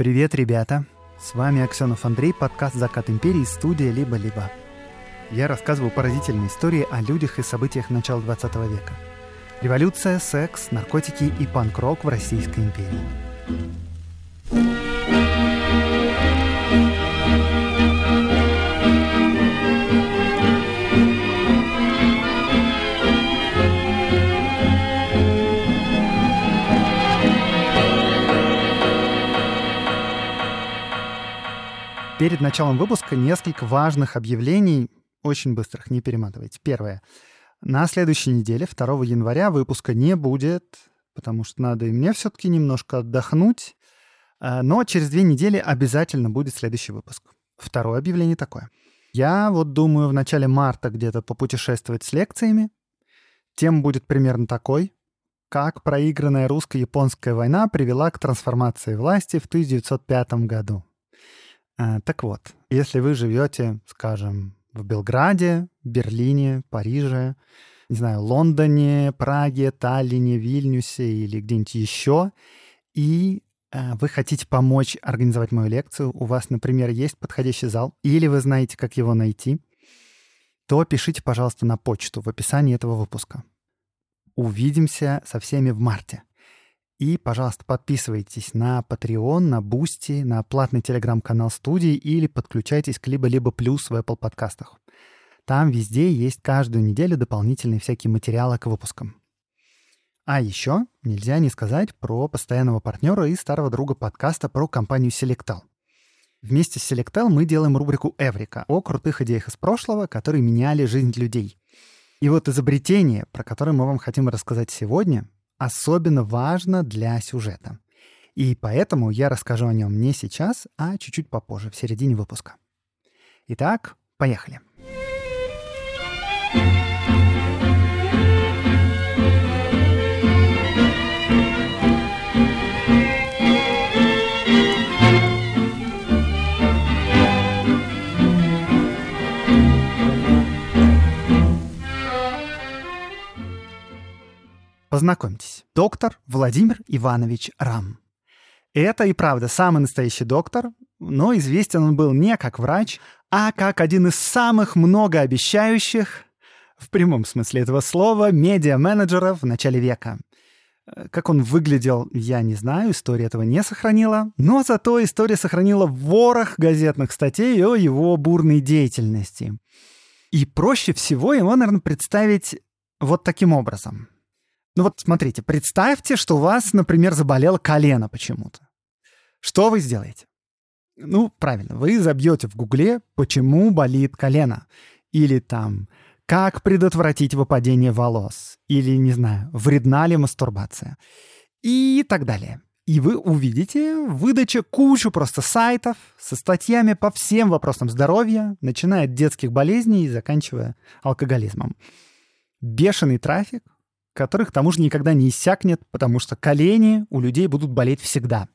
Привет, ребята! С вами Аксенов Андрей, подкаст «Закат империи», студия «Либо-либо». Я рассказываю поразительные истории о людях и событиях начала 20 века. Революция, секс, наркотики и панк-рок в Российской империи. Перед началом выпуска несколько важных объявлений, очень быстрых, не перематывайте. Первое. На следующей неделе, 2 января, выпуска не будет, потому что надо и мне все-таки немножко отдохнуть. А, но через две недели обязательно будет следующий выпуск. Второе объявление такое. Я вот думаю в начале марта где-то попутешествовать с лекциями. Тем будет примерно такой. Как проигранная русско-японская война привела к трансформации власти в 1905 году. А, так вот, если вы живете, скажем, в Белграде, Берлине, Париже, не знаю, Лондоне, Праге, Таллине, Вильнюсе или где-нибудь еще, и э, вы хотите помочь организовать мою лекцию, у вас, например, есть подходящий зал, или вы знаете, как его найти, то пишите, пожалуйста, на почту в описании этого выпуска. Увидимся со всеми в марте. И, пожалуйста, подписывайтесь на Patreon, на Boosty, на платный телеграм-канал студии или подключайтесь к либо-либо плюс в Apple подкастах. Там везде есть каждую неделю дополнительные всякие материалы к выпускам. А еще нельзя не сказать про постоянного партнера и старого друга подкаста про компанию Selectal. Вместе с Selectal мы делаем рубрику «Эврика» о крутых идеях из прошлого, которые меняли жизнь людей. И вот изобретение, про которое мы вам хотим рассказать сегодня, особенно важно для сюжета. И поэтому я расскажу о нем не сейчас, а чуть-чуть попозже, в середине выпуска. Итак, поехали. Познакомьтесь, доктор Владимир Иванович Рам. Это и правда самый настоящий доктор, но известен он был не как врач, а как один из самых многообещающих, в прямом смысле этого слова, медиа-менеджеров в начале века. Как он выглядел, я не знаю, история этого не сохранила, но зато история сохранила ворох газетных статей о его бурной деятельности. И проще всего его, наверное, представить вот таким образом — ну вот смотрите, представьте, что у вас, например, заболело колено почему-то. Что вы сделаете? Ну, правильно, вы забьете в гугле, почему болит колено. Или там, как предотвратить выпадение волос. Или, не знаю, вредна ли мастурбация. И так далее. И вы увидите выдача кучу просто сайтов со статьями по всем вопросам здоровья, начиная от детских болезней и заканчивая алкоголизмом. Бешеный трафик, который к тому же никогда не иссякнет, потому что колени у людей будут болеть всегда.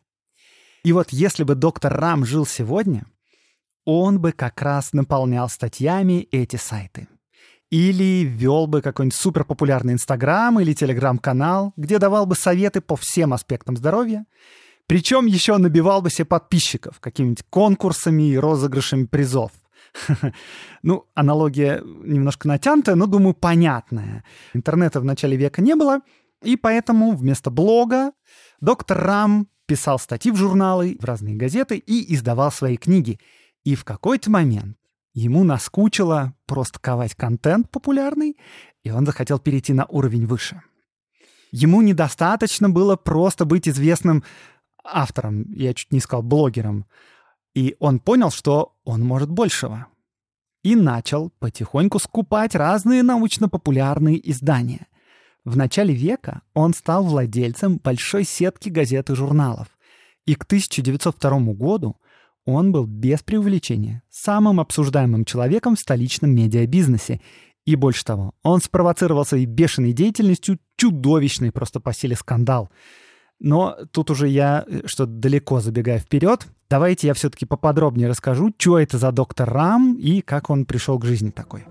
И вот если бы доктор Рам жил сегодня, он бы как раз наполнял статьями эти сайты. Или вел бы какой-нибудь суперпопулярный Инстаграм или Телеграм-канал, где давал бы советы по всем аспектам здоровья, причем еще набивал бы себе подписчиков какими-нибудь конкурсами и розыгрышами призов. Ну, аналогия немножко натянутая, но, думаю, понятная. Интернета в начале века не было, и поэтому вместо блога доктор Рам писал статьи в журналы, в разные газеты и издавал свои книги. И в какой-то момент ему наскучило просто ковать контент популярный, и он захотел перейти на уровень выше. Ему недостаточно было просто быть известным автором, я чуть не сказал блогером. И он понял, что он может большего. И начал потихоньку скупать разные научно-популярные издания. В начале века он стал владельцем большой сетки газет и журналов. И к 1902 году он был без преувеличения самым обсуждаемым человеком в столичном медиабизнесе. И больше того, он спровоцировал своей бешеной деятельностью чудовищный просто по силе скандал — но тут уже я э, что далеко забегая вперед. Давайте я все-таки поподробнее расскажу, что это за доктор Рам и как он пришел к жизни такой.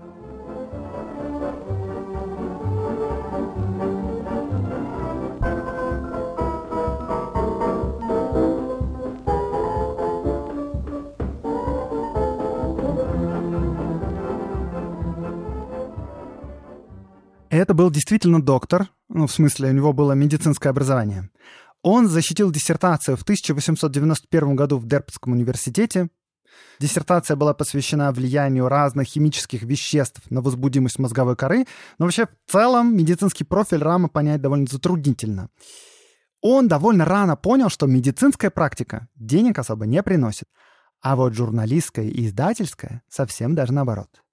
Это был действительно доктор, ну, в смысле, у него было медицинское образование. Он защитил диссертацию в 1891 году в Дербском университете. Диссертация была посвящена влиянию разных химических веществ на возбудимость мозговой коры, но вообще в целом медицинский профиль Рама понять довольно затруднительно. Он довольно рано понял, что медицинская практика денег особо не приносит, а вот журналистская и издательская совсем даже наоборот.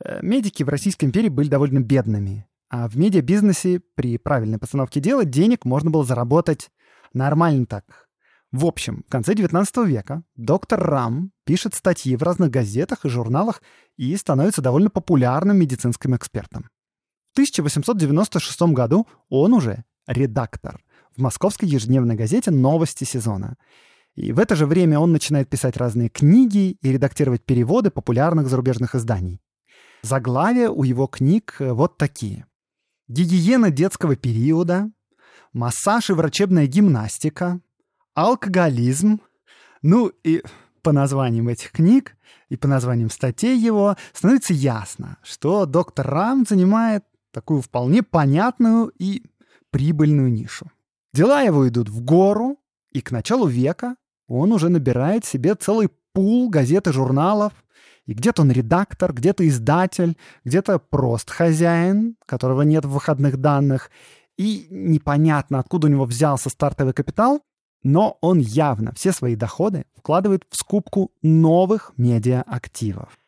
Э, медики в Российской империи были довольно бедными, а в медиабизнесе при правильной постановке дела денег можно было заработать нормально так. В общем, в конце 19 века доктор Рам пишет статьи в разных газетах и журналах и становится довольно популярным медицинским экспертом. В 1896 году он уже редактор в московской ежедневной газете «Новости сезона». И в это же время он начинает писать разные книги и редактировать переводы популярных зарубежных изданий. Заглавия у его книг э, вот такие гигиена детского периода, массаж и врачебная гимнастика, алкоголизм. Ну и по названиям этих книг и по названиям статей его становится ясно, что доктор Рам занимает такую вполне понятную и прибыльную нишу. Дела его идут в гору, и к началу века он уже набирает себе целый пул газет и журналов, и где-то он редактор, где-то издатель, где-то прост хозяин, которого нет в выходных данных. И непонятно, откуда у него взялся стартовый капитал, но он явно все свои доходы вкладывает в скупку новых медиа-активов.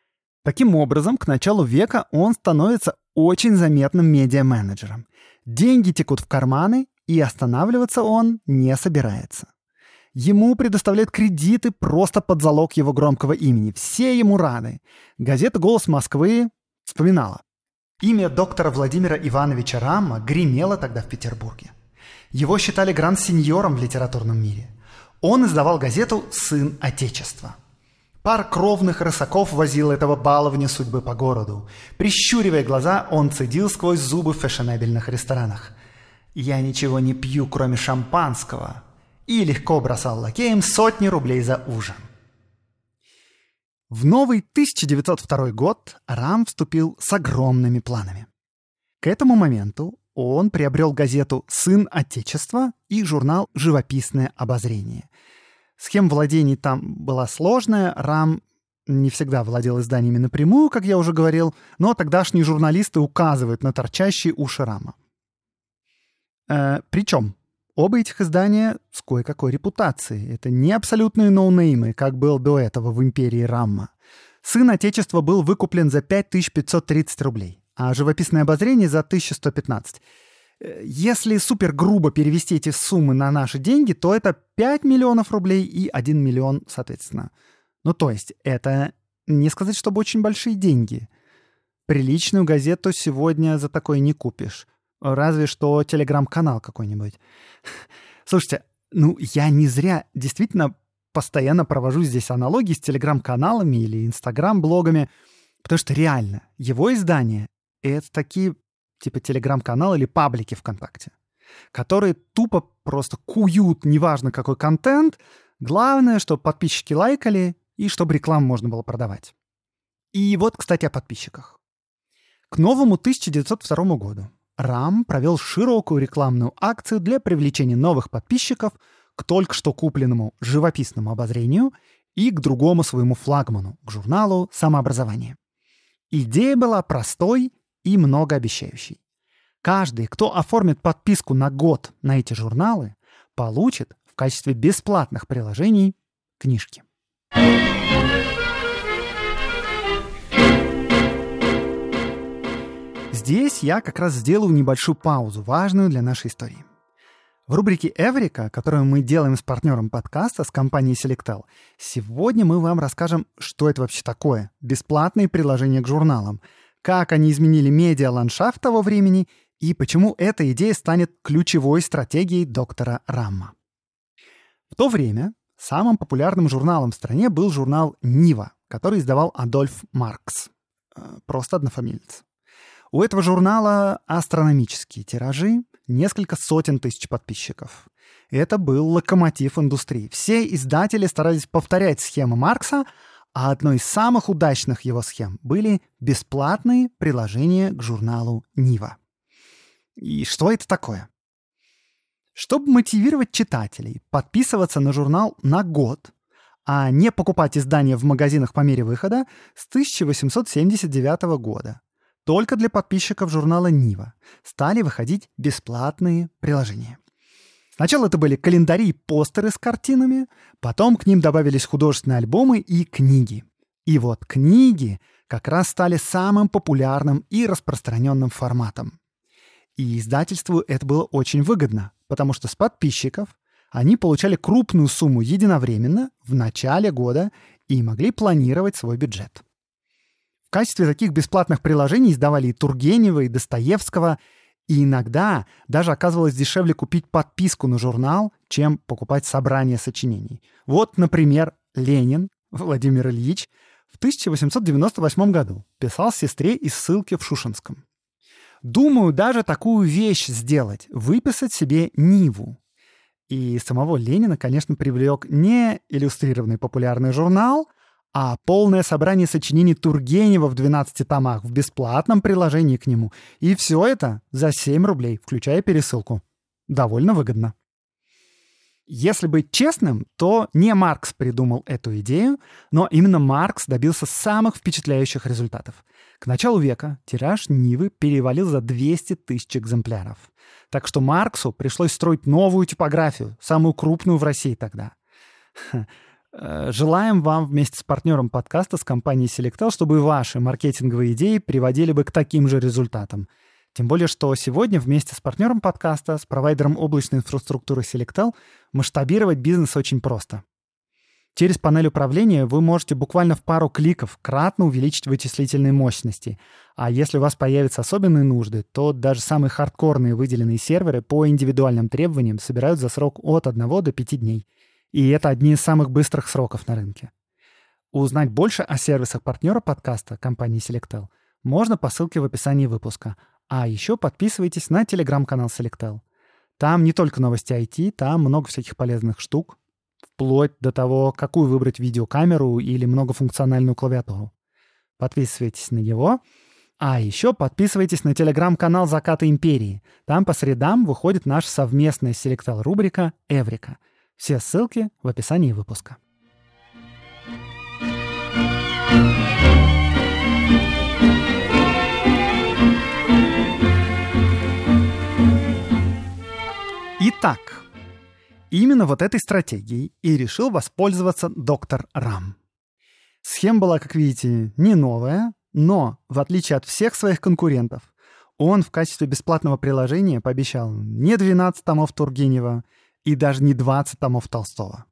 Таким образом, к началу века он становится очень заметным медиа-менеджером. Деньги текут в карманы, и останавливаться он не собирается. Ему предоставляют кредиты просто под залог его громкого имени. Все ему рады. Газета «Голос Москвы» вспоминала. Имя доктора Владимира Ивановича Рамма гремело тогда в Петербурге. Его считали гранд-сеньором в литературном мире. Он издавал газету «Сын Отечества». Пар кровных рысаков возил этого баловня судьбы по городу. Прищуривая глаза, он цедил сквозь зубы в фешенебельных ресторанах. «Я ничего не пью, кроме шампанского и легко бросал лакеям сотни рублей за ужин. В новый 1902 год Рам вступил с огромными планами. К этому моменту он приобрел газету «Сын Отечества» и журнал «Живописное обозрение». Схема владений там была сложная, Рам не всегда владел изданиями напрямую, как я уже говорил, но тогдашние журналисты указывают на торчащие уши Рама. Э, причем Оба этих издания с кое-какой репутацией. Это не абсолютные ноунеймы, как был до этого в империи Рамма. Сын Отечества был выкуплен за 5530 рублей, а живописное обозрение за 1115. Э, если супер грубо перевести эти суммы на наши деньги, то это 5 миллионов рублей и 1 миллион, соответственно. Ну, то есть, это не сказать, чтобы очень большие деньги. Приличную газету сегодня за такое не купишь. Разве что телеграм-канал какой-нибудь. Слушайте, ну я не зря действительно постоянно провожу здесь аналогии с телеграм-каналами или инстаграм-блогами, потому что реально его издание — это такие типа телеграм-каналы или паблики ВКонтакте, которые тупо просто куют, неважно какой контент, главное, чтобы подписчики лайкали и чтобы рекламу можно было продавать. И вот, кстати, о подписчиках. К новому 1902 году Рам провел широкую рекламную акцию для привлечения новых подписчиков к только что купленному живописному обозрению и к другому своему флагману, к журналу «Самообразование». Идея была простой и многообещающей. Каждый, кто оформит подписку на год на эти журналы, получит в качестве бесплатных приложений книжки. Здесь я как раз сделаю небольшую паузу, важную для нашей истории. В рубрике «Эврика», которую мы делаем с партнером подкаста, с компанией Selectel, сегодня мы вам расскажем, что это вообще такое. Бесплатные приложения к журналам, как они изменили медиа-ландшафт того времени и почему эта идея станет ключевой стратегией доктора Рамма. В то время самым популярным журналом в стране был журнал «Нива», который издавал Адольф Маркс. Э, просто однофамилец. У этого журнала астрономические тиражи, несколько сотен тысяч подписчиков. Это был локомотив индустрии. Все издатели старались повторять схемы Маркса, а одной из самых удачных его схем были бесплатные приложения к журналу «Нива». И что это такое? Чтобы мотивировать читателей подписываться на журнал на год, а не покупать издания в магазинах по мере выхода с 1879 года, только для подписчиков журнала «Нива» стали выходить бесплатные приложения. Сначала это были календари и постеры с картинами, потом к ним добавились художественные альбомы и книги. И вот книги как раз стали самым популярным и распространенным форматом. И издательству это было очень выгодно, потому что с подписчиков они получали крупную сумму единовременно в начале года и могли планировать свой бюджет. Качестве таких бесплатных приложений издавали и Тургенева, и Достоевского, и иногда даже оказывалось дешевле купить подписку на журнал, чем покупать собрание сочинений. Вот, например, Ленин Владимир Ильич в 1898 году писал сестре из ссылки в Шушинском. Думаю даже такую вещь сделать — выписать себе Ниву. И самого Ленина, конечно, привлек не иллюстрированный популярный журнал, а полное собрание сочинений Тургенева в 12 томах в бесплатном приложении к нему. И все это за 7 рублей, включая пересылку. Довольно выгодно. Если быть честным, то не Маркс придумал эту идею, но именно Маркс добился самых впечатляющих результатов. К началу века тираж Нивы перевалил за 200 тысяч экземпляров. Так что Марксу пришлось строить новую типографию, самую крупную в России тогда. Э, желаем вам вместе с партнером подкаста с компанией Selectel, чтобы ваши маркетинговые идеи приводили бы к таким же результатам – тем более, что сегодня вместе с партнером подкаста, с провайдером облачной инфраструктуры Selectel, масштабировать бизнес очень просто. Через панель управления вы можете буквально в пару кликов кратно увеличить вычислительные мощности. А если у вас появятся особенные нужды, то даже самые хардкорные выделенные серверы по индивидуальным требованиям собирают за срок от 1 до 5 дней. И это одни из самых быстрых сроков на рынке. Узнать больше о сервисах партнера подкаста компании Selectel можно по ссылке в описании выпуска – а еще подписывайтесь на телеграм-канал Selectel. Там не только новости IT, там много всяких полезных штук, вплоть до того, какую выбрать видеокамеру или многофункциональную клавиатуру. Подписывайтесь на него. А еще подписывайтесь на телеграм-канал «Закаты империи». Там по средам выходит наша совместная селектал рубрика «Эврика». Все ссылки в описании выпуска. Итак, именно вот этой стратегией и решил воспользоваться доктор Рам. Схема была, как видите, не новая, но, в отличие от всех своих конкурентов, он в качестве бесплатного приложения пообещал не 12 томов Тургенева и даже не 20 томов Толстого.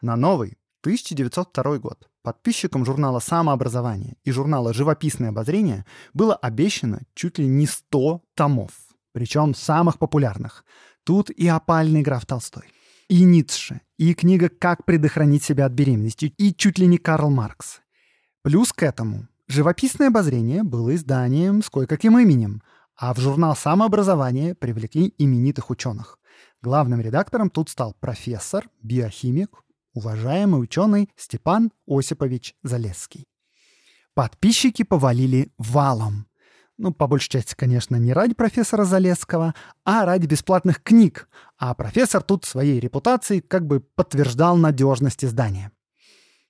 На новый 1902 год подписчикам журнала «Самообразование» и журнала «Живописное обозрение» было обещано чуть ли не 100 томов, причем самых популярных Тут и опальный граф Толстой, и Ницше, и книга «Как предохранить себя от беременности», и чуть ли не Карл Маркс. Плюс к этому живописное обозрение было изданием с кое-каким именем, а в журнал «Самообразование» привлекли именитых ученых. Главным редактором тут стал профессор, биохимик, уважаемый ученый Степан Осипович Залесский. Подписчики повалили валом. Ну, по большей части, конечно, не ради профессора Залесского, а ради бесплатных книг. А профессор тут своей репутацией как бы подтверждал надежность издания.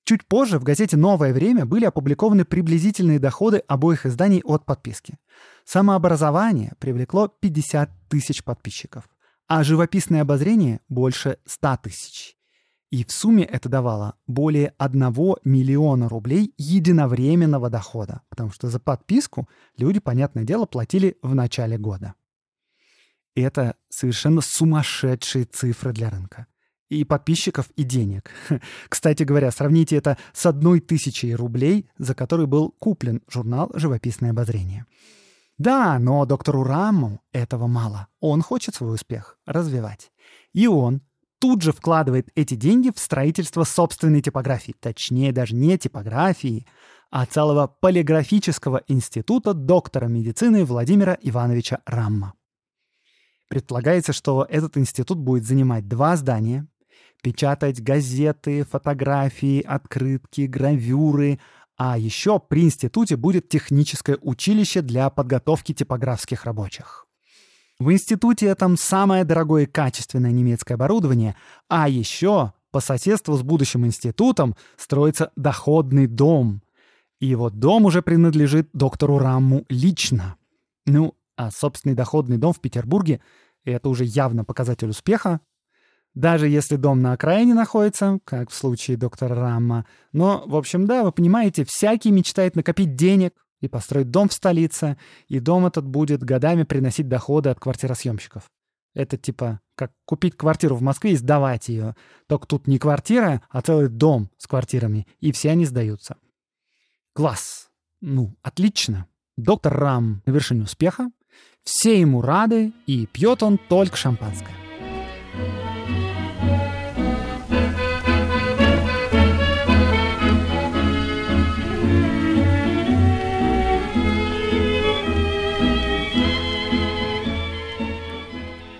Чуть позже в газете «Новое время» были опубликованы приблизительные доходы обоих изданий от подписки. Самообразование привлекло 50 тысяч подписчиков, а живописное обозрение — больше 100 тысяч. И в сумме это давало более 1 миллиона рублей единовременного дохода, потому что за подписку люди, понятное дело, платили в начале года. Это совершенно сумасшедшие цифры для рынка. И подписчиков, и денег. Кстати говоря, сравните это с одной тысячей рублей, за который был куплен журнал «Живописное обозрение». Да, но доктору Раму этого мало. Он хочет свой успех развивать. И он тут же вкладывает эти деньги в строительство собственной типографии. Точнее, даже не типографии, а целого полиграфического института доктора медицины Владимира Ивановича Рамма. Предполагается, что этот институт будет занимать два здания, печатать газеты, фотографии, открытки, гравюры, а еще при институте будет техническое училище для подготовки типографских рабочих. В институте там самое дорогое и качественное немецкое оборудование, а еще по соседству с будущим институтом строится доходный дом. И вот дом уже принадлежит доктору Рамму лично. Ну, а собственный доходный дом в Петербурге — это уже явно показатель успеха, даже если дом на окраине находится, как в случае доктора Рамма. Но, в общем, да, вы понимаете, всякий мечтает накопить денег и построить дом в столице, и дом этот будет годами приносить доходы от квартиросъемщиков. Это типа как купить квартиру в Москве и сдавать ее. Только тут не квартира, а целый дом с квартирами, и все они сдаются. Класс. Ну, отлично. Доктор Рам на вершине успеха. Все ему рады, и пьет он только шампанское.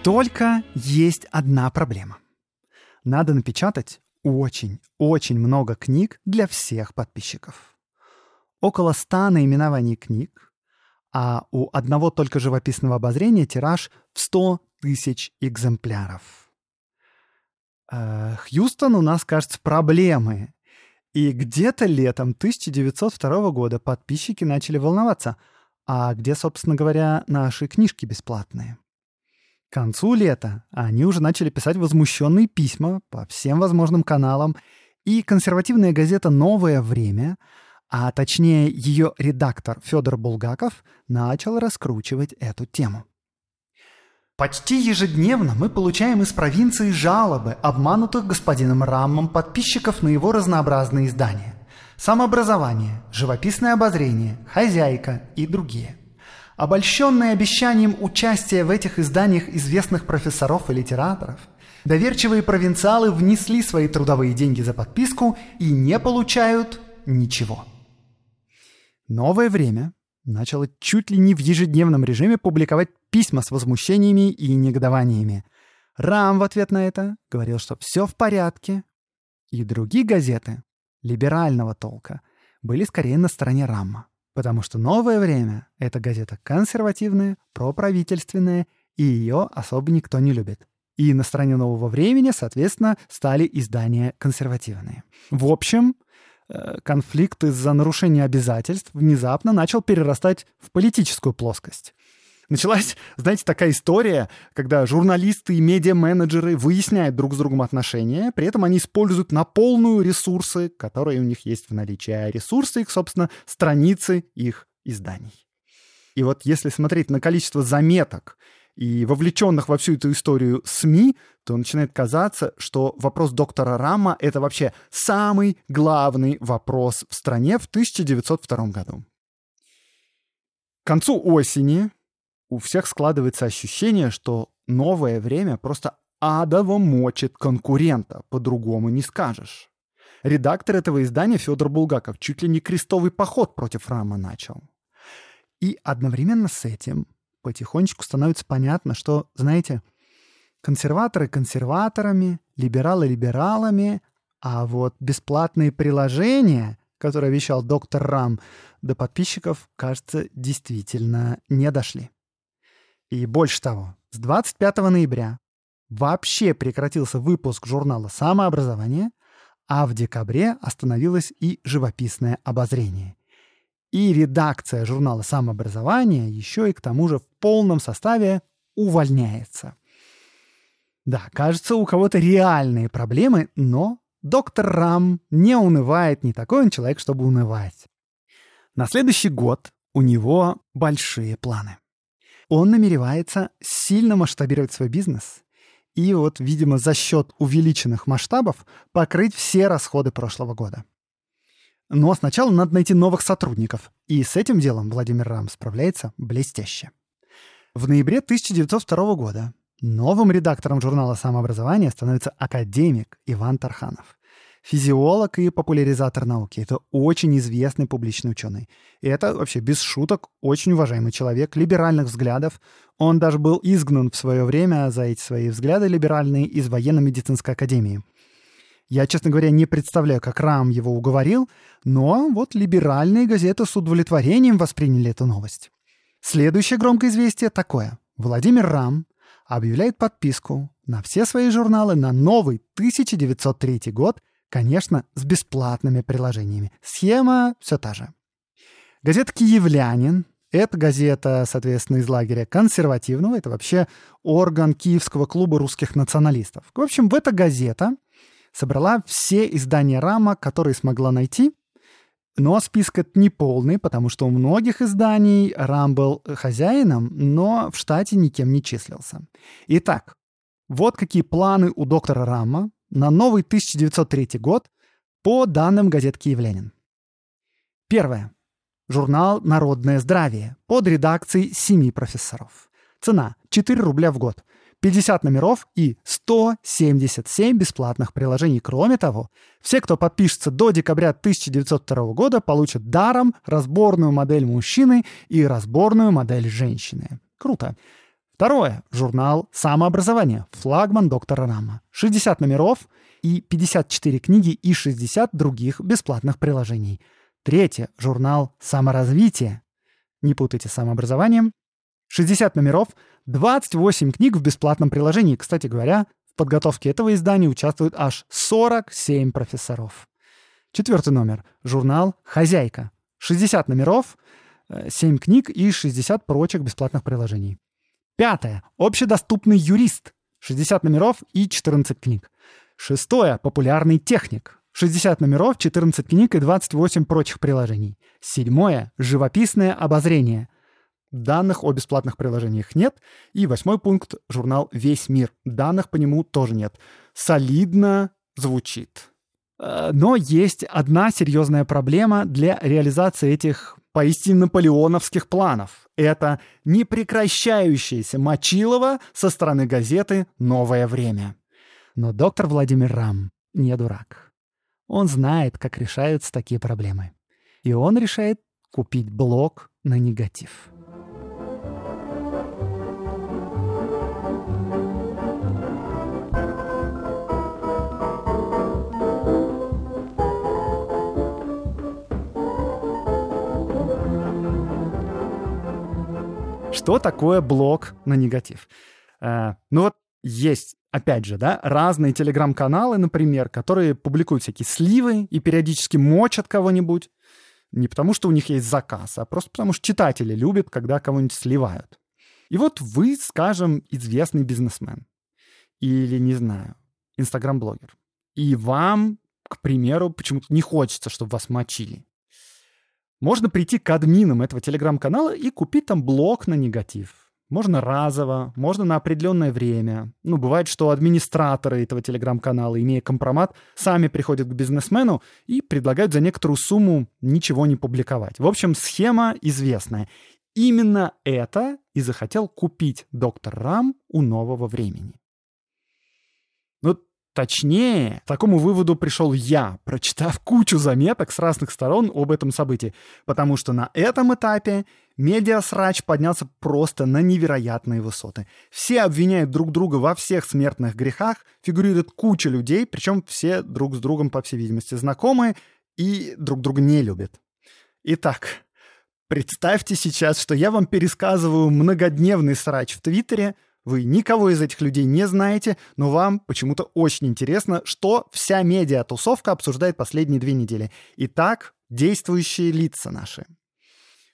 Только есть одна проблема. Надо напечатать очень-очень много книг для всех подписчиков. Около ста наименований книг, а у одного только живописного обозрения тираж в 100 тысяч экземпляров. Э, Хьюстон у нас, кажется, проблемы. И где-то летом 1902 года подписчики начали волноваться, а где, собственно говоря, наши книжки бесплатные? Концу лета они уже начали писать возмущенные письма по всем возможным каналам, и консервативная газета «Новое время», а точнее ее редактор Федор Булгаков, начал раскручивать эту тему. Почти ежедневно мы получаем из провинции жалобы, обманутых господином Раммом подписчиков на его разнообразные издания. Самообразование, живописное обозрение, хозяйка и другие – Обольщенные обещанием участия в этих изданиях известных профессоров и литераторов, доверчивые провинциалы внесли свои трудовые деньги за подписку и не получают ничего. Новое время начало чуть ли не в ежедневном режиме публиковать письма с возмущениями и негодованиями. Рам в ответ на это говорил, что все в порядке. И другие газеты либерального толка были скорее на стороне Рамма. Потому что «Новое время» — это газета консервативная, проправительственная, и ее особо никто не любит. И на стороне «Нового времени», соответственно, стали издания консервативные. В общем, э, конфликт из-за нарушения обязательств внезапно начал перерастать в политическую плоскость. Началась, знаете, такая история, когда журналисты и медиа-менеджеры выясняют друг с другом отношения, при этом они используют на полную ресурсы, которые у них есть в наличии, а ресурсы их, собственно, страницы их изданий. И вот если смотреть на количество заметок и вовлеченных во всю эту историю СМИ, то начинает казаться, что вопрос доктора Рама — это вообще самый главный вопрос в стране в 1902 году. К концу осени у всех складывается ощущение, что новое время просто адово мочит конкурента, по-другому не скажешь. Редактор этого издания Федор Булгаков чуть ли не крестовый поход против Рама начал. И одновременно с этим потихонечку становится понятно, что, знаете, консерваторы консерваторами, либералы либералами, а вот бесплатные приложения, которые обещал доктор Рам, до подписчиков, кажется, действительно не дошли. И больше того, с 25 ноября вообще прекратился выпуск журнала «Самообразование», а в декабре остановилось и живописное обозрение. И редакция журнала «Самообразование» еще и к тому же в полном составе увольняется. Да, кажется, у кого-то реальные проблемы, но доктор Рам не унывает, не такой он человек, чтобы унывать. На следующий год у него большие планы он намеревается сильно масштабировать свой бизнес и вот, видимо, за счет увеличенных масштабов покрыть все расходы прошлого года. Но сначала надо найти новых сотрудников, и с этим делом Владимир Рам справляется блестяще. В ноябре 1902 года новым редактором журнала «Самообразование» становится академик Иван Тарханов физиолог и популяризатор науки. Это очень известный публичный ученый. И это вообще без шуток очень уважаемый человек, либеральных взглядов. Он даже был изгнан в свое время за эти свои взгляды либеральные из военно-медицинской академии. Я, честно говоря, не представляю, как Рам его уговорил, но вот либеральные газеты с удовлетворением восприняли эту новость. Следующее громкое известие такое. Владимир Рам объявляет подписку на все свои журналы на новый 1903 год, конечно, с бесплатными приложениями. Схема все та же. Газета «Киевлянин» — это газета, соответственно, из лагеря консервативного. Это вообще орган Киевского клуба русских националистов. В общем, в эта газета собрала все издания Рама, которые смогла найти — но список этот не полный, потому что у многих изданий Рам был хозяином, но в штате никем не числился. Итак, вот какие планы у доктора Рама на новый 1903 год по данным газет «Киевлянин». Первое. Журнал «Народное здравие» под редакцией семи профессоров. Цена – 4 рубля в год – 50 номеров и 177 бесплатных приложений. Кроме того, все, кто подпишется до декабря 1902 года, получат даром разборную модель мужчины и разборную модель женщины. Круто. Второе. Журнал «Самообразование». Флагман доктора Рама. 60 номеров и 54 книги и 60 других бесплатных приложений. Третье. Журнал «Саморазвитие». Не путайте с самообразованием. 60 номеров, 28 книг в бесплатном приложении. Кстати говоря, в подготовке этого издания участвуют аж 47 профессоров. Четвертый номер. Журнал «Хозяйка». 60 номеров, 7 э, книг и 60 прочих бесплатных приложений. Пятое. Общедоступный юрист. 60 номеров и 14 книг. Шестое. Популярный техник. 60 номеров, 14 книг и 28 прочих приложений. Седьмое. Живописное обозрение. Данных о бесплатных приложениях нет. И восьмой пункт — журнал «Весь мир». Данных по нему тоже нет. Солидно звучит. Э, но есть одна серьезная проблема для реализации этих поистине наполеоновских планов. Это непрекращающееся мочилово со стороны газеты «Новое время». Но доктор Владимир Рам не дурак. Он знает, как решаются такие проблемы. И он решает купить блок на негатив. Что такое блок на негатив? Э, ну вот есть, опять же, да, разные телеграм-каналы, например, которые публикуют всякие сливы и периодически мочат кого-нибудь. Не потому, что у них есть заказ, а просто потому, что читатели любят, когда кого-нибудь сливают. И вот вы, скажем, известный бизнесмен. Или, не знаю, инстаграм-блогер. И вам, к примеру, почему-то не хочется, чтобы вас мочили. Можно прийти к админам этого телеграм-канала и купить там блок на негатив. Можно разово, можно на определенное время. Ну, бывает, что администраторы этого телеграм-канала, имея компромат, сами приходят к бизнесмену и предлагают за некоторую сумму ничего не публиковать. В общем, схема известная. Именно это и захотел купить доктор Рам у нового времени. Точнее, к такому выводу пришел я, прочитав кучу заметок с разных сторон об этом событии, потому что на этом этапе медиасрач поднялся просто на невероятные высоты. Все обвиняют друг друга во всех смертных грехах, фигурирует куча людей, причем все друг с другом, по всей видимости, знакомы и друг друга не любят. Итак, представьте сейчас, что я вам пересказываю многодневный срач в Твиттере — вы никого из этих людей не знаете, но вам почему-то очень интересно, что вся медиа-тусовка обсуждает последние две недели. Итак, действующие лица наши.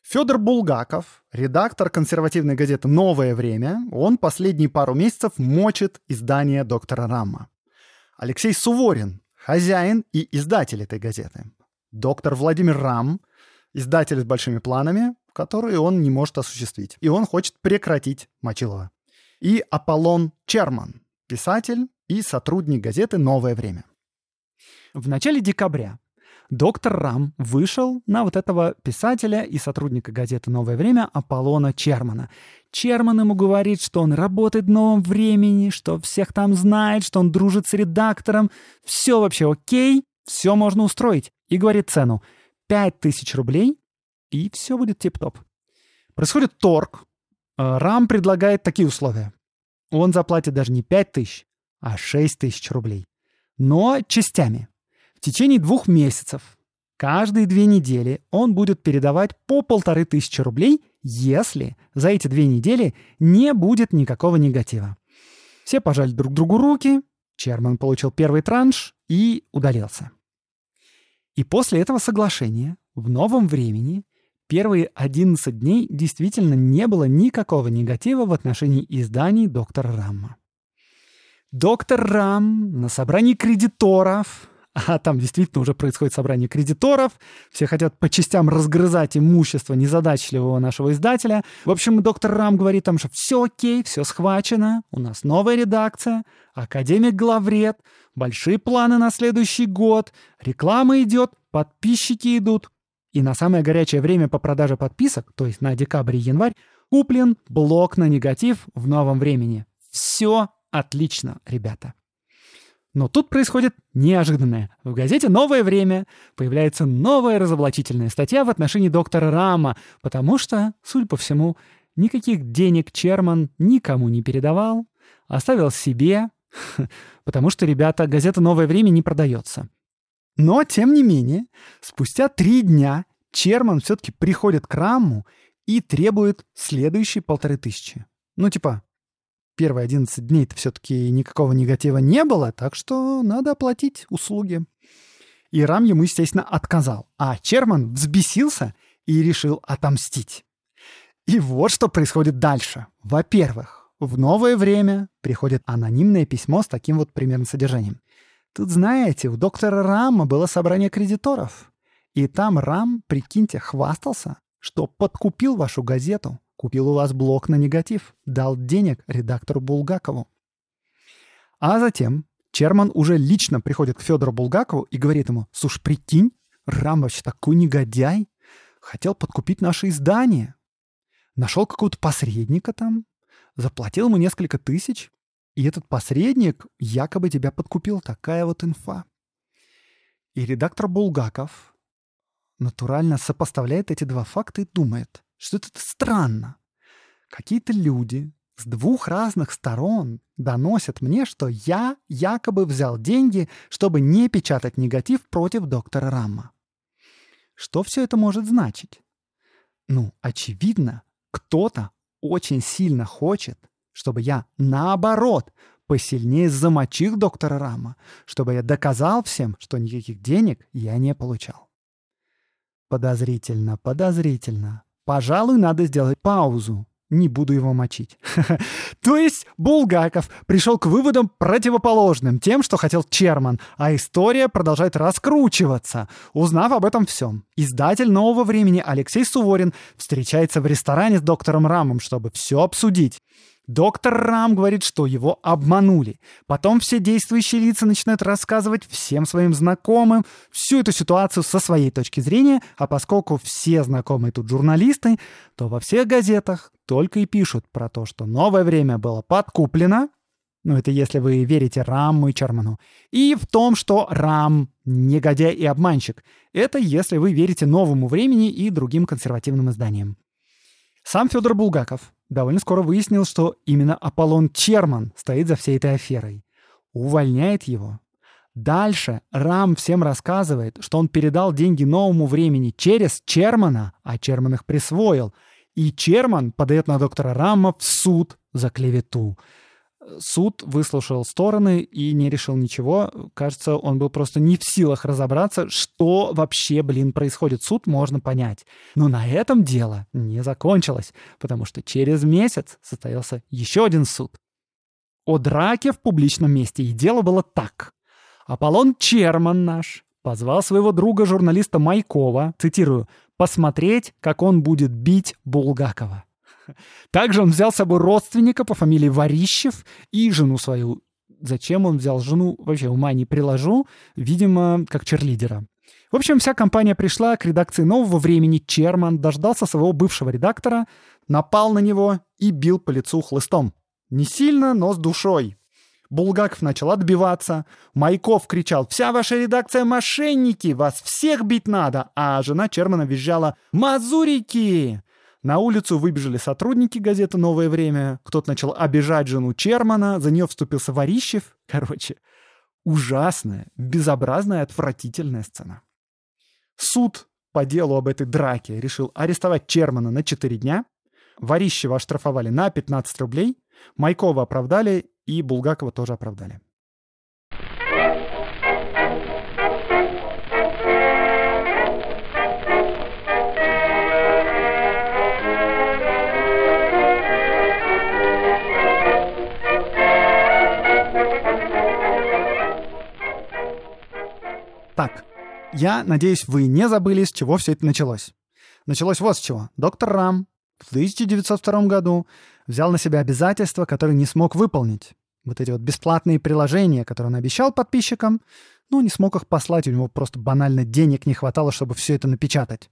Федор Булгаков, редактор консервативной газеты «Новое время», он последние пару месяцев мочит издание доктора Рамма. Алексей Суворин, хозяин и издатель этой газеты. Доктор Владимир Рам, издатель с большими планами, которые он не может осуществить. И он хочет прекратить Мочилова и Аполлон Черман, писатель и сотрудник газеты «Новое время». В начале декабря доктор Рам вышел на вот этого писателя и сотрудника газеты «Новое время» Аполлона Чермана. Черман ему говорит, что он работает в новом времени, что всех там знает, что он дружит с редактором. Все вообще окей, все можно устроить. И говорит цену. 5000 рублей, и все будет тип-топ. Происходит торг, Рам предлагает такие условия. Он заплатит даже не 5 тысяч, а 6 тысяч рублей. Но частями. В течение двух месяцев Каждые две недели он будет передавать по полторы тысячи рублей, если за эти две недели не будет никакого негатива. Все пожали друг другу руки, Черман получил первый транш и удалился. И после этого соглашения в новом времени первые 11 дней действительно не было никакого негатива в отношении изданий доктора Рамма. Доктор Рам на собрании кредиторов а там действительно уже происходит собрание кредиторов, все хотят по частям разгрызать имущество незадачливого нашего издателя. В общем, доктор Рам говорит там, что все окей, все схвачено, у нас новая редакция, академик главред, большие планы на следующий год, реклама идет, подписчики идут. И на самое горячее время по продаже подписок, то есть на декабрь и январь, куплен блок на негатив в новом времени. Все отлично, ребята. Но тут происходит неожиданное. В газете «Новое время» появляется новая разоблачительная статья в отношении доктора Рама, потому что, судя по всему, никаких денег Черман никому не передавал, оставил себе, потому что, ребята, газета «Новое время» не продается. Но, тем не менее, спустя три дня Черман все-таки приходит к Раму и требует следующие полторы тысячи. Ну, типа, первые 11 дней-то все-таки никакого негатива не было, так что надо оплатить услуги. И Рам ему, естественно, отказал. А Черман взбесился и решил отомстить. И вот что происходит дальше. Во-первых, в новое время приходит анонимное письмо с таким вот примерно содержанием. Тут, знаете, у доктора Рама было собрание кредиторов. И там Рам, прикиньте, хвастался, что подкупил вашу газету Купил у вас блок на негатив, дал денег редактору Булгакову. А затем Черман уже лично приходит к Федору Булгакову и говорит ему, «Слушай, прикинь, Рамович такой негодяй, хотел подкупить наше издание. Нашел какого-то посредника там, заплатил ему несколько тысяч, и этот посредник якобы тебя подкупил. Такая вот инфа. И редактор Булгаков натурально сопоставляет эти два факта и думает, что это странно. Какие-то люди с двух разных сторон доносят мне, что я якобы взял деньги, чтобы не печатать негатив против доктора Рамма. Что все это может значить? Ну, очевидно, кто-то очень сильно хочет, чтобы я, наоборот, посильнее замочил доктора Рама, чтобы я доказал всем, что никаких денег я не получал. Подозрительно, подозрительно. Пожалуй, надо сделать паузу. Не буду его мочить. То есть Булгаков пришел к выводам противоположным тем, что хотел Черман, а история продолжает раскручиваться. Узнав об этом всем, издатель «Нового времени» Алексей Суворин встречается в ресторане с доктором Рамом, чтобы все обсудить. Доктор Рам говорит, что его обманули. Потом все действующие лица начинают рассказывать всем своим знакомым всю эту ситуацию со своей точки зрения, а поскольку все знакомые тут журналисты, то во всех газетах только и пишут про то, что новое время было подкуплено, ну это если вы верите Раму и Черману, и в том, что Рам — негодяй и обманщик. Это если вы верите новому времени и другим консервативным изданиям. Сам Федор Булгаков довольно скоро выяснил, что именно Аполлон Черман стоит за всей этой аферой. Увольняет его. Дальше Рам всем рассказывает, что он передал деньги новому времени через Чермана, а Черман их присвоил. И Черман подает на доктора Рама в суд за клевету. Суд выслушал стороны и не решил ничего. Кажется, он был просто не в силах разобраться, что вообще, блин, происходит. Суд можно понять. Но на этом дело не закончилось, потому что через месяц состоялся еще один суд. О драке в публичном месте. И дело было так. Аполлон Черман наш позвал своего друга-журналиста Майкова, цитирую, «посмотреть, как он будет бить Булгакова». Также он взял с собой родственника по фамилии Варищев и жену свою. Зачем он взял жену, вообще ума не приложу. Видимо, как черлидера. В общем, вся компания пришла к редакции «Нового времени». Черман дождался своего бывшего редактора, напал на него и бил по лицу хлыстом. Не сильно, но с душой. Булгаков начал отбиваться. Майков кричал «Вся ваша редакция мошенники! Вас всех бить надо!» А жена Чермана визжала «Мазурики!» На улицу выбежали сотрудники газеты «Новое время». Кто-то начал обижать жену Чермана, за нее вступился Варищев. Короче, ужасная, безобразная, отвратительная сцена. Суд по делу об этой драке решил арестовать Чермана на 4 дня, Варищева оштрафовали на 15 рублей, Майкова оправдали и Булгакова тоже оправдали. Так, я надеюсь, вы не забыли, с чего все это началось. Началось вот с чего. Доктор Рам в 1902 году взял на себя обязательства, которые не смог выполнить. Вот эти вот бесплатные приложения, которые он обещал подписчикам, ну, не смог их послать, у него просто банально денег не хватало, чтобы все это напечатать.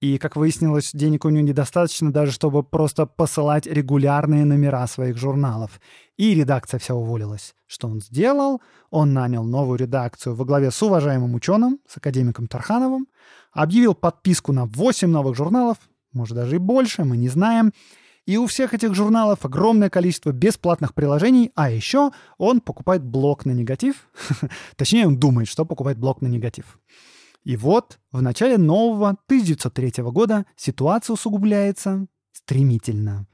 И, как выяснилось, денег у него недостаточно даже, чтобы просто посылать регулярные номера своих журналов. И редакция вся уволилась. Что он сделал? Он нанял новую редакцию во главе с уважаемым ученым, с академиком Тархановым, объявил подписку на 8 новых журналов, может даже и больше, мы не знаем. И у всех этих журналов огромное количество бесплатных приложений, а еще он покупает блок на негатив. Точнее, он думает, что покупает блок на негатив. И вот в начале нового 1903 года ситуация усугубляется стремительно.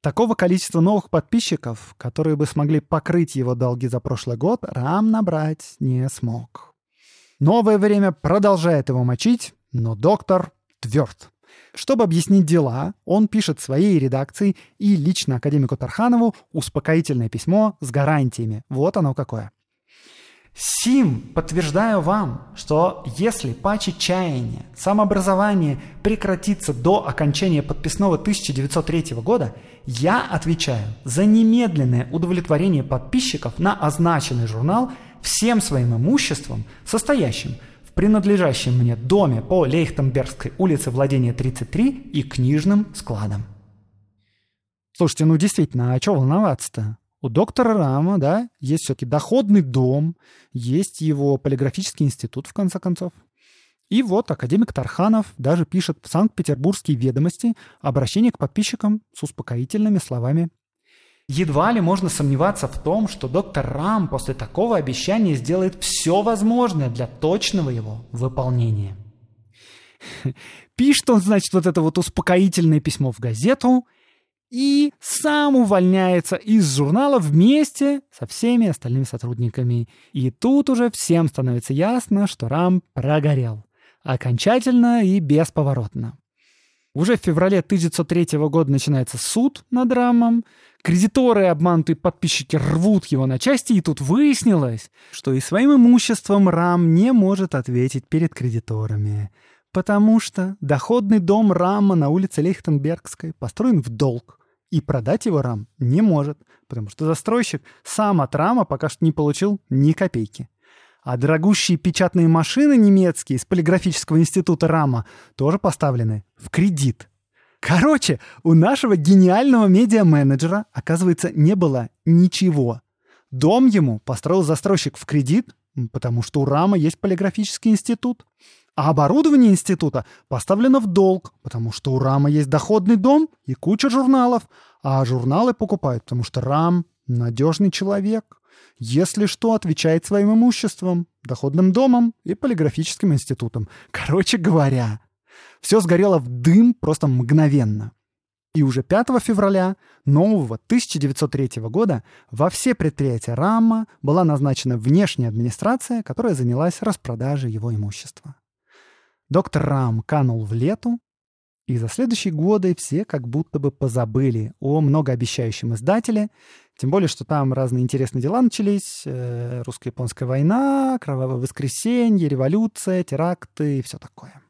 Такого количества новых подписчиков, которые бы смогли покрыть его долги за прошлый год, Рам набрать не смог. Новое время продолжает его мочить, но доктор тверд. Чтобы объяснить дела, он пишет своей редакции и лично академику Тарханову успокоительное письмо с гарантиями. Вот оно какое. Сим подтверждаю вам, что если паче чаяния, самообразование прекратится до окончания подписного 1903 года, я отвечаю за немедленное удовлетворение подписчиков на означенный журнал всем своим имуществом, состоящим в принадлежащем мне доме по Лейхтенбергской улице Владения 33 и книжным складам. Слушайте, ну действительно, а что волноваться-то? У доктора Рама, да, есть все-таки доходный дом, есть его полиграфический институт, в конце концов. И вот академик Тарханов даже пишет в Санкт-Петербургские ведомости обращение к подписчикам с успокоительными словами. Едва ли можно сомневаться в том, что доктор Рам после такого обещания сделает все возможное для точного его выполнения. Пишет он, значит, вот это вот успокоительное письмо в газету – и сам увольняется из журнала вместе со всеми остальными сотрудниками. И тут уже всем становится ясно, что Рам прогорел. Окончательно и бесповоротно. Уже в феврале 1903 года начинается суд над Рамом. Кредиторы и обманутые подписчики рвут его на части, и тут выяснилось, что и своим имуществом Рам не может ответить перед кредиторами. Потому что доходный дом Рама на улице Лейхтенбергской построен в долг. И продать его Рам не может, потому что застройщик сам от Рама пока что не получил ни копейки. А дорогущие печатные машины немецкие из полиграфического института Рама тоже поставлены в кредит. Короче, у нашего гениального медиа-менеджера, оказывается, не было ничего. Дом ему построил застройщик в кредит, потому что у Рама есть полиграфический институт. А оборудование института поставлено в долг, потому что у Рама есть доходный дом и куча журналов, а журналы покупают, потому что Рам — надежный человек. Если что, отвечает своим имуществом, доходным домом и полиграфическим институтом. Короче говоря, все сгорело в дым просто мгновенно. И уже 5 февраля нового 1903 года во все предприятия РАМа была назначена внешняя администрация, которая занялась распродажей его имущества. Доктор Рам канул в лету, и за следующие годы все как будто бы позабыли о многообещающем издателе, тем более, что там разные интересные дела начались. Э, русско-японская война, кровавое воскресенье, революция, теракты и все такое.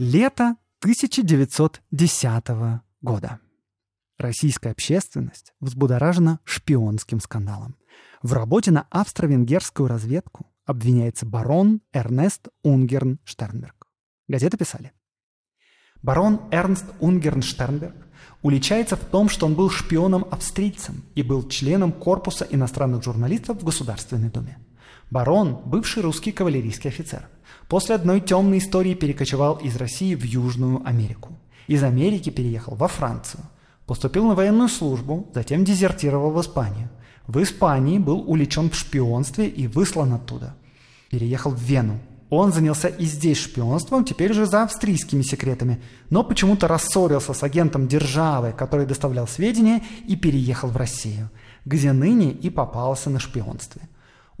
Лето 1910 года. Российская общественность взбудоражена шпионским скандалом. В работе на австро-венгерскую разведку обвиняется барон Эрнест Унгерн Штернберг. Газеты писали. Барон Эрнст Унгерн Штернберг уличается в том, что он был шпионом-австрийцем и был членом корпуса иностранных журналистов в Государственной Думе. Барон – бывший русский кавалерийский офицер. После одной темной истории перекочевал из России в Южную Америку. Из Америки переехал во Францию. Поступил на военную службу, затем дезертировал в Испанию. В Испании был увлечен в шпионстве и выслан оттуда. Переехал в Вену. Он занялся и здесь шпионством, теперь же за австрийскими секретами, но почему-то рассорился с агентом державы, который доставлял сведения, и переехал в Россию, где ныне и попался на шпионстве.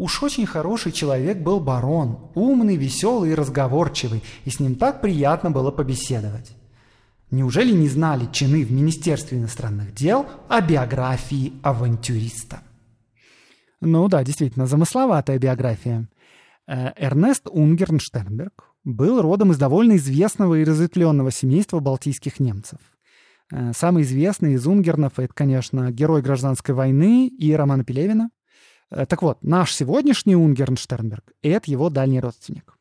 Уж очень хороший человек был барон, умный, веселый и разговорчивый, и с ним так приятно было побеседовать. Неужели не знали чины в Министерстве иностранных дел о биографии авантюриста? Ну да, действительно, замысловатая биография. Э, Эрнест Унгерн-Штернберг был родом из довольно известного и разветвленного семейства балтийских немцев. Э, самый известный из Унгернов — это, конечно, герой гражданской войны и Романа Пелевина. Э, так вот, наш сегодняшний Унгерн-Штернберг — это его дальний родственник.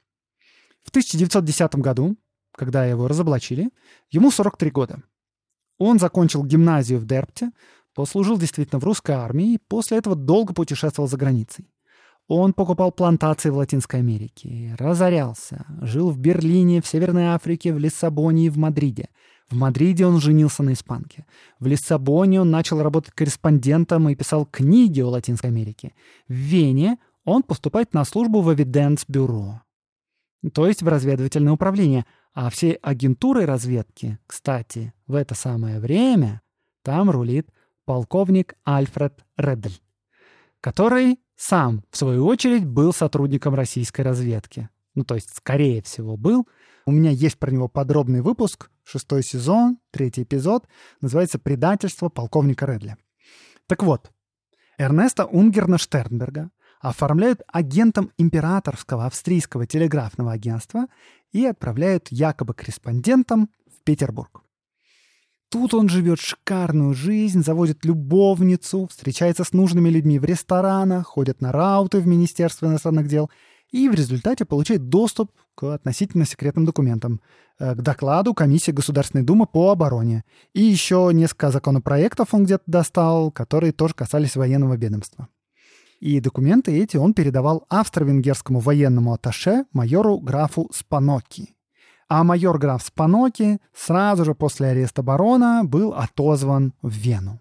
В 1910 году когда его разоблачили, ему 43 года. Он закончил гимназию в Дерпте, послужил действительно в русской армии и после этого долго путешествовал за границей. Он покупал плантации в Латинской Америке, разорялся, жил в Берлине, в Северной Африке, в Лиссабоне и в Мадриде. В Мадриде он женился на испанке. В Лиссабоне он начал работать корреспондентом и писал книги о Латинской Америке. В Вене он поступает на службу в Эвиденс-бюро, то есть в разведывательное управление – а всей агентурой разведки, кстати, в это самое время там рулит полковник Альфред Реддель, который сам, в свою очередь, был сотрудником российской разведки. Ну, то есть, скорее всего, был. У меня есть про него подробный выпуск, шестой сезон, третий эпизод, называется «Предательство полковника Редля». Так вот, Эрнеста Унгерна Штернберга оформляют агентом императорского австрийского телеграфного агентства и отправляют якобы корреспондентом в Петербург. Тут он живет шикарную жизнь, заводит любовницу, встречается с нужными людьми в ресторанах, ходит на рауты в Министерство иностранных дел и в результате получает доступ к относительно секретным документам, э, к докладу Комиссии Государственной Думы по обороне. И еще несколько законопроектов он где-то достал, которые тоже касались военного ведомства. И документы эти он передавал австро-венгерскому военному атташе майору графу Спаноки. А майор граф Спаноки сразу же после ареста барона был отозван в Вену.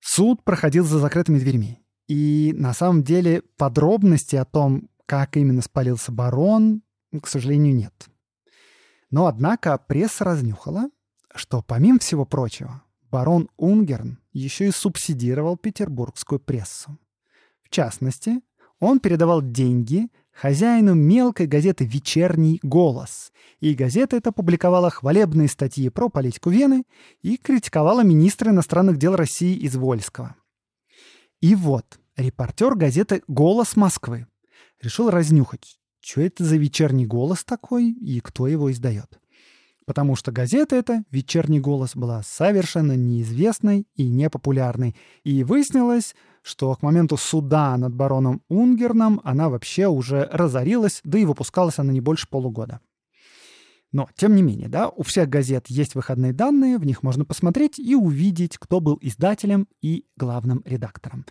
Суд проходил за закрытыми дверьми. И на самом деле подробностей о том, как именно спалился барон, к сожалению, нет. Но, однако, пресса разнюхала, что, помимо всего прочего, барон Унгерн еще и субсидировал петербургскую прессу. В частности, он передавал деньги хозяину мелкой газеты «Вечерний голос». И газета эта публиковала хвалебные статьи про политику Вены и критиковала министра иностранных дел России Извольского. И вот репортер газеты «Голос Москвы» решил разнюхать, что это за вечерний голос такой и кто его издает потому что газета эта «Вечерний голос» была совершенно неизвестной и непопулярной. И выяснилось, что к моменту суда над бароном Унгерном она вообще уже разорилась, да и выпускалась она не больше полугода. Но, тем не менее, да, у всех газет есть выходные данные, в них можно посмотреть и увидеть, кто был издателем и главным редактором.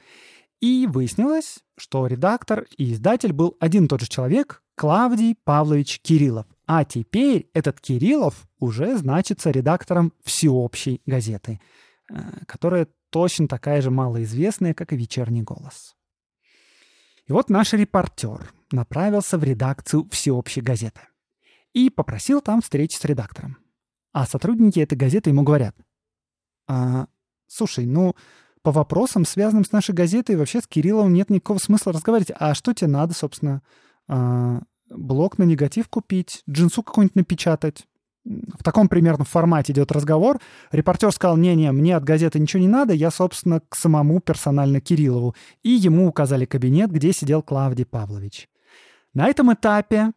И выяснилось, что редактор и издатель был один и тот же человек, Клавдий Павлович Кириллов. А теперь этот Кириллов уже значится редактором всеобщей газеты, э, которая точно такая же малоизвестная, как и «Вечерний голос». И вот наш репортер направился в редакцию всеобщей газеты и попросил там встречи с редактором. А сотрудники этой газеты ему говорят, а, «Слушай, ну, по вопросам, связанным с нашей газетой, вообще с Кирилловым нет никакого смысла разговаривать. А что тебе надо, собственно? А, блок на негатив купить, джинсу какую-нибудь напечатать. В таком примерно формате идет разговор. Репортер сказал, не-не, мне от газеты ничего не надо, я, собственно, к самому персонально Кириллову. И ему указали кабинет, где сидел Клавдий Павлович. На этом этапе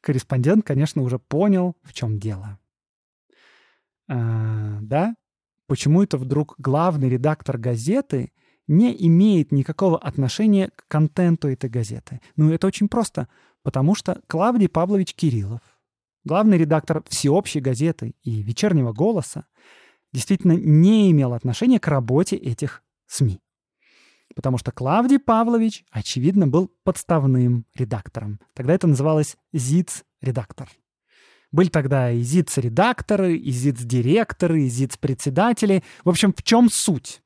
корреспондент, конечно, уже понял, в чем дело. А, да? Почему это вдруг главный редактор газеты не имеет никакого отношения к контенту этой газеты? Ну, это очень просто потому что Клавдий Павлович Кириллов, главный редактор всеобщей газеты и «Вечернего голоса», действительно не имел отношения к работе этих СМИ. Потому что Клавдий Павлович, очевидно, был подставным редактором. Тогда это называлось ЗИЦ-редактор. Были тогда и ЗИЦ-редакторы, и ЗИЦ-директоры, и ЗИЦ-председатели. В общем, в чем суть?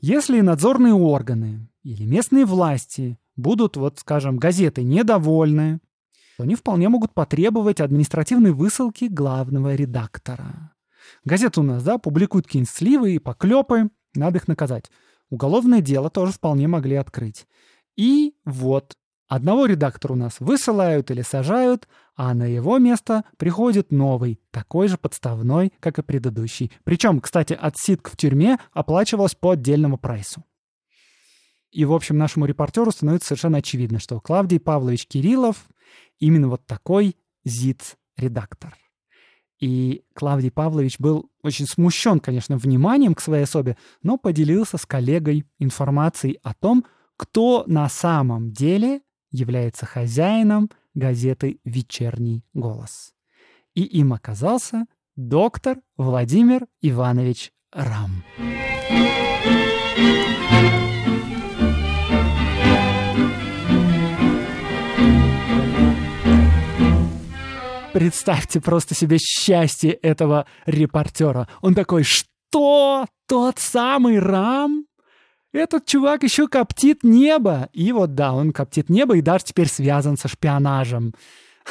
Если надзорные органы или местные власти будут, вот скажем, газеты недовольны, то они вполне могут потребовать административной высылки главного редактора. Газеты у нас, да, публикуют какие-нибудь сливы и поклепы, надо их наказать. Уголовное дело тоже вполне могли открыть. И вот, одного редактора у нас высылают или сажают, а на его место приходит новый, такой же подставной, как и предыдущий. Причем, кстати, отсидка в тюрьме оплачивалась по отдельному прайсу. И, в общем, нашему репортеру становится совершенно очевидно, что Клавдий Павлович Кириллов именно вот такой ЗИЦ-редактор. И Клавдий Павлович был очень смущен, конечно, вниманием к своей особе, но поделился с коллегой информацией о том, кто на самом деле является хозяином газеты «Вечерний голос». И им оказался доктор Владимир Иванович Рам. Представьте просто себе счастье этого репортера. Он такой, что? Тот самый Рам? Этот чувак еще коптит небо. И вот да, он коптит небо и даже теперь связан со шпионажем.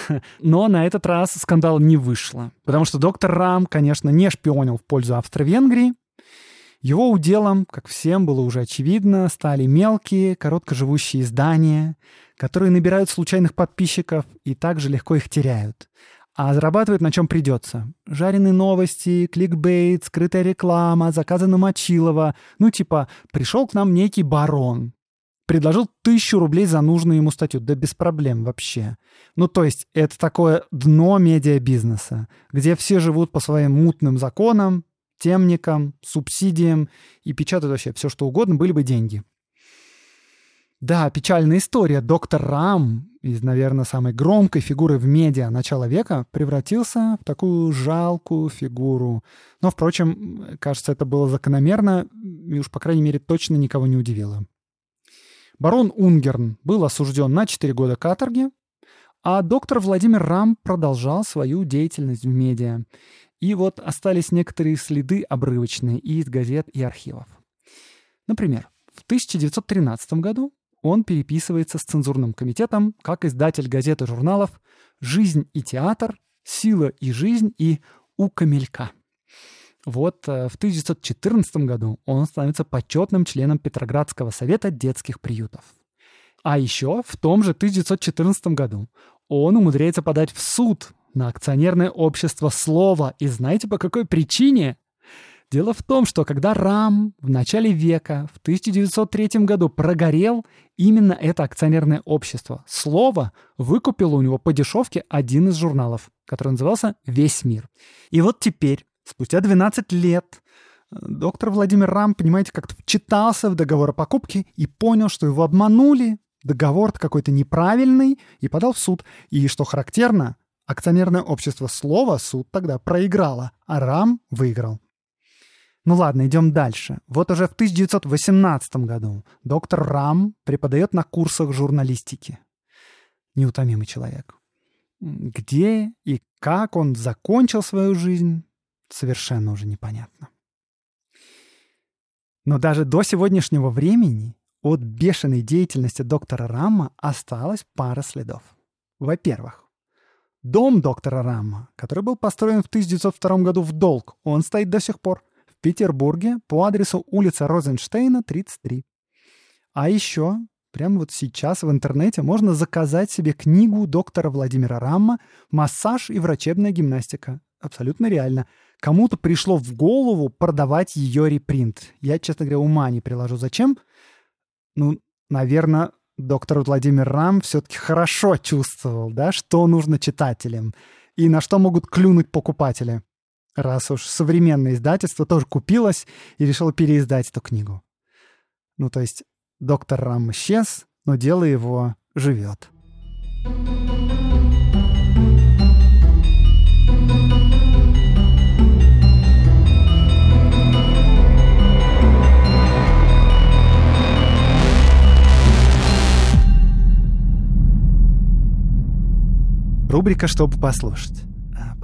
Но на этот раз скандал не вышло. Потому что доктор Рам, конечно, не шпионил в пользу Австро-Венгрии. Его уделом, как всем было уже очевидно, стали мелкие, короткоживущие издания, которые набирают случайных подписчиков и также легко их теряют а зарабатывает на чем придется. Жареные новости, кликбейт, скрытая реклама, заказы на Мочилова. Ну, типа, пришел к нам некий барон, предложил тысячу рублей за нужную ему статью. Да без проблем вообще. Ну, то есть, это такое дно медиабизнеса, где все живут по своим мутным законам, темникам, субсидиям и печатают вообще все, что угодно, были бы деньги. Да, печальная история. Доктор Рам из, наверное, самой громкой фигуры в медиа начала века превратился в такую жалкую фигуру. Но, впрочем, кажется, это было закономерно и уж, по крайней мере, точно никого не удивило. Барон Унгерн был осужден на 4 года каторги, а доктор Владимир Рам продолжал свою деятельность в медиа. И вот остались некоторые следы обрывочные из газет, и архивов. Например, в 1913 году он переписывается с цензурным комитетом как издатель газет и журналов «Жизнь и театр», «Сила и жизнь» и «У камелька». Вот э, в 1914 году он становится почетным членом Петроградского совета детских приютов. А еще в том же 1914 году он умудряется подать в суд на акционерное общество «Слово». И знаете, по какой причине? Дело в том, что когда РАМ в начале века, в 1903 году прогорел, именно это акционерное общество «Слово» выкупило у него по дешевке один из журналов, который назывался «Весь мир». И вот теперь, спустя 12 лет, доктор Владимир Рам, понимаете, как-то вчитался в договор о покупке и понял, что его обманули, договор какой-то неправильный, и подал в суд. И, что характерно, акционерное общество «Слово» суд тогда проиграло, а Рам выиграл. Ну ладно, идем дальше. Вот уже в 1918 году доктор Рам преподает на курсах журналистики. Неутомимый человек. Где и как он закончил свою жизнь, совершенно уже непонятно. Но даже до сегодняшнего времени от бешеной деятельности доктора Рама осталась пара следов. Во-первых, дом доктора Рама, который был построен в 1902 году в долг, он стоит до сих пор – Петербурге по адресу улица Розенштейна, 33. А еще прямо вот сейчас в интернете можно заказать себе книгу доктора Владимира Рамма «Массаж и врачебная гимнастика». Абсолютно реально. Кому-то пришло в голову продавать ее репринт. Я, честно говоря, ума не приложу. Зачем? Ну, наверное, доктор Владимир Рам все-таки хорошо чувствовал, да, что нужно читателям и на что могут клюнуть покупатели раз уж современное издательство тоже купилось и решило переиздать эту книгу. Ну, то есть доктор Рам исчез, но дело его живет. Рубрика «Чтобы послушать».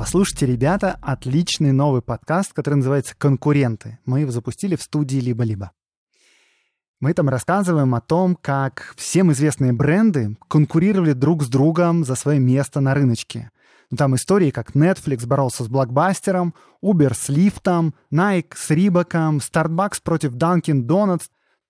Послушайте, ребята, отличный новый подкаст, который называется «Конкуренты». Мы его запустили в студии «Либо-либо». Мы там рассказываем о том, как всем известные бренды конкурировали друг с другом за свое место на рыночке. Ну, там истории, как Netflix боролся с блокбастером, Uber с лифтом, Nike с Рибаком, Starbucks против Dunkin' Donuts.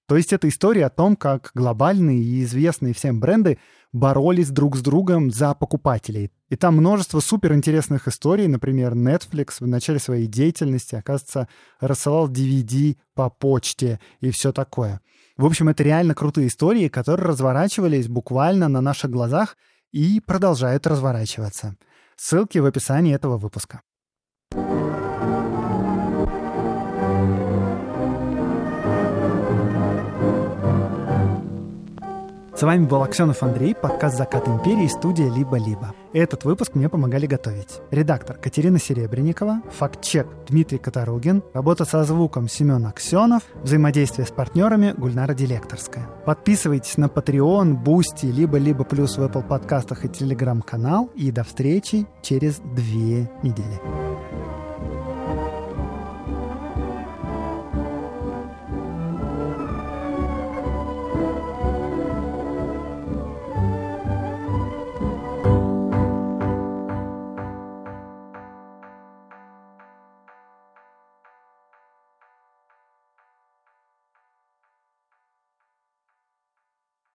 То есть это история о том, как глобальные и известные всем бренды боролись друг с другом за покупателей. И там множество суперинтересных историй. Например, Netflix в начале своей деятельности, оказывается, рассылал DVD по почте и все такое. В общем, это реально крутые истории, которые разворачивались буквально на наших глазах и продолжают разворачиваться. Ссылки в описании этого выпуска. С вами был Аксенов Андрей, подкаст «Закат империи», студия «Либо-либо». Этот выпуск мне помогали готовить. Редактор Катерина Серебренникова, факт-чек Дмитрий Катаругин, работа со звуком Семен Аксенов, взаимодействие с партнерами Гульнара Дилекторская. Подписывайтесь на Patreon, Boosty, либо-либо плюс в Apple подкастах и Телеграм-канал. И до встречи через две недели.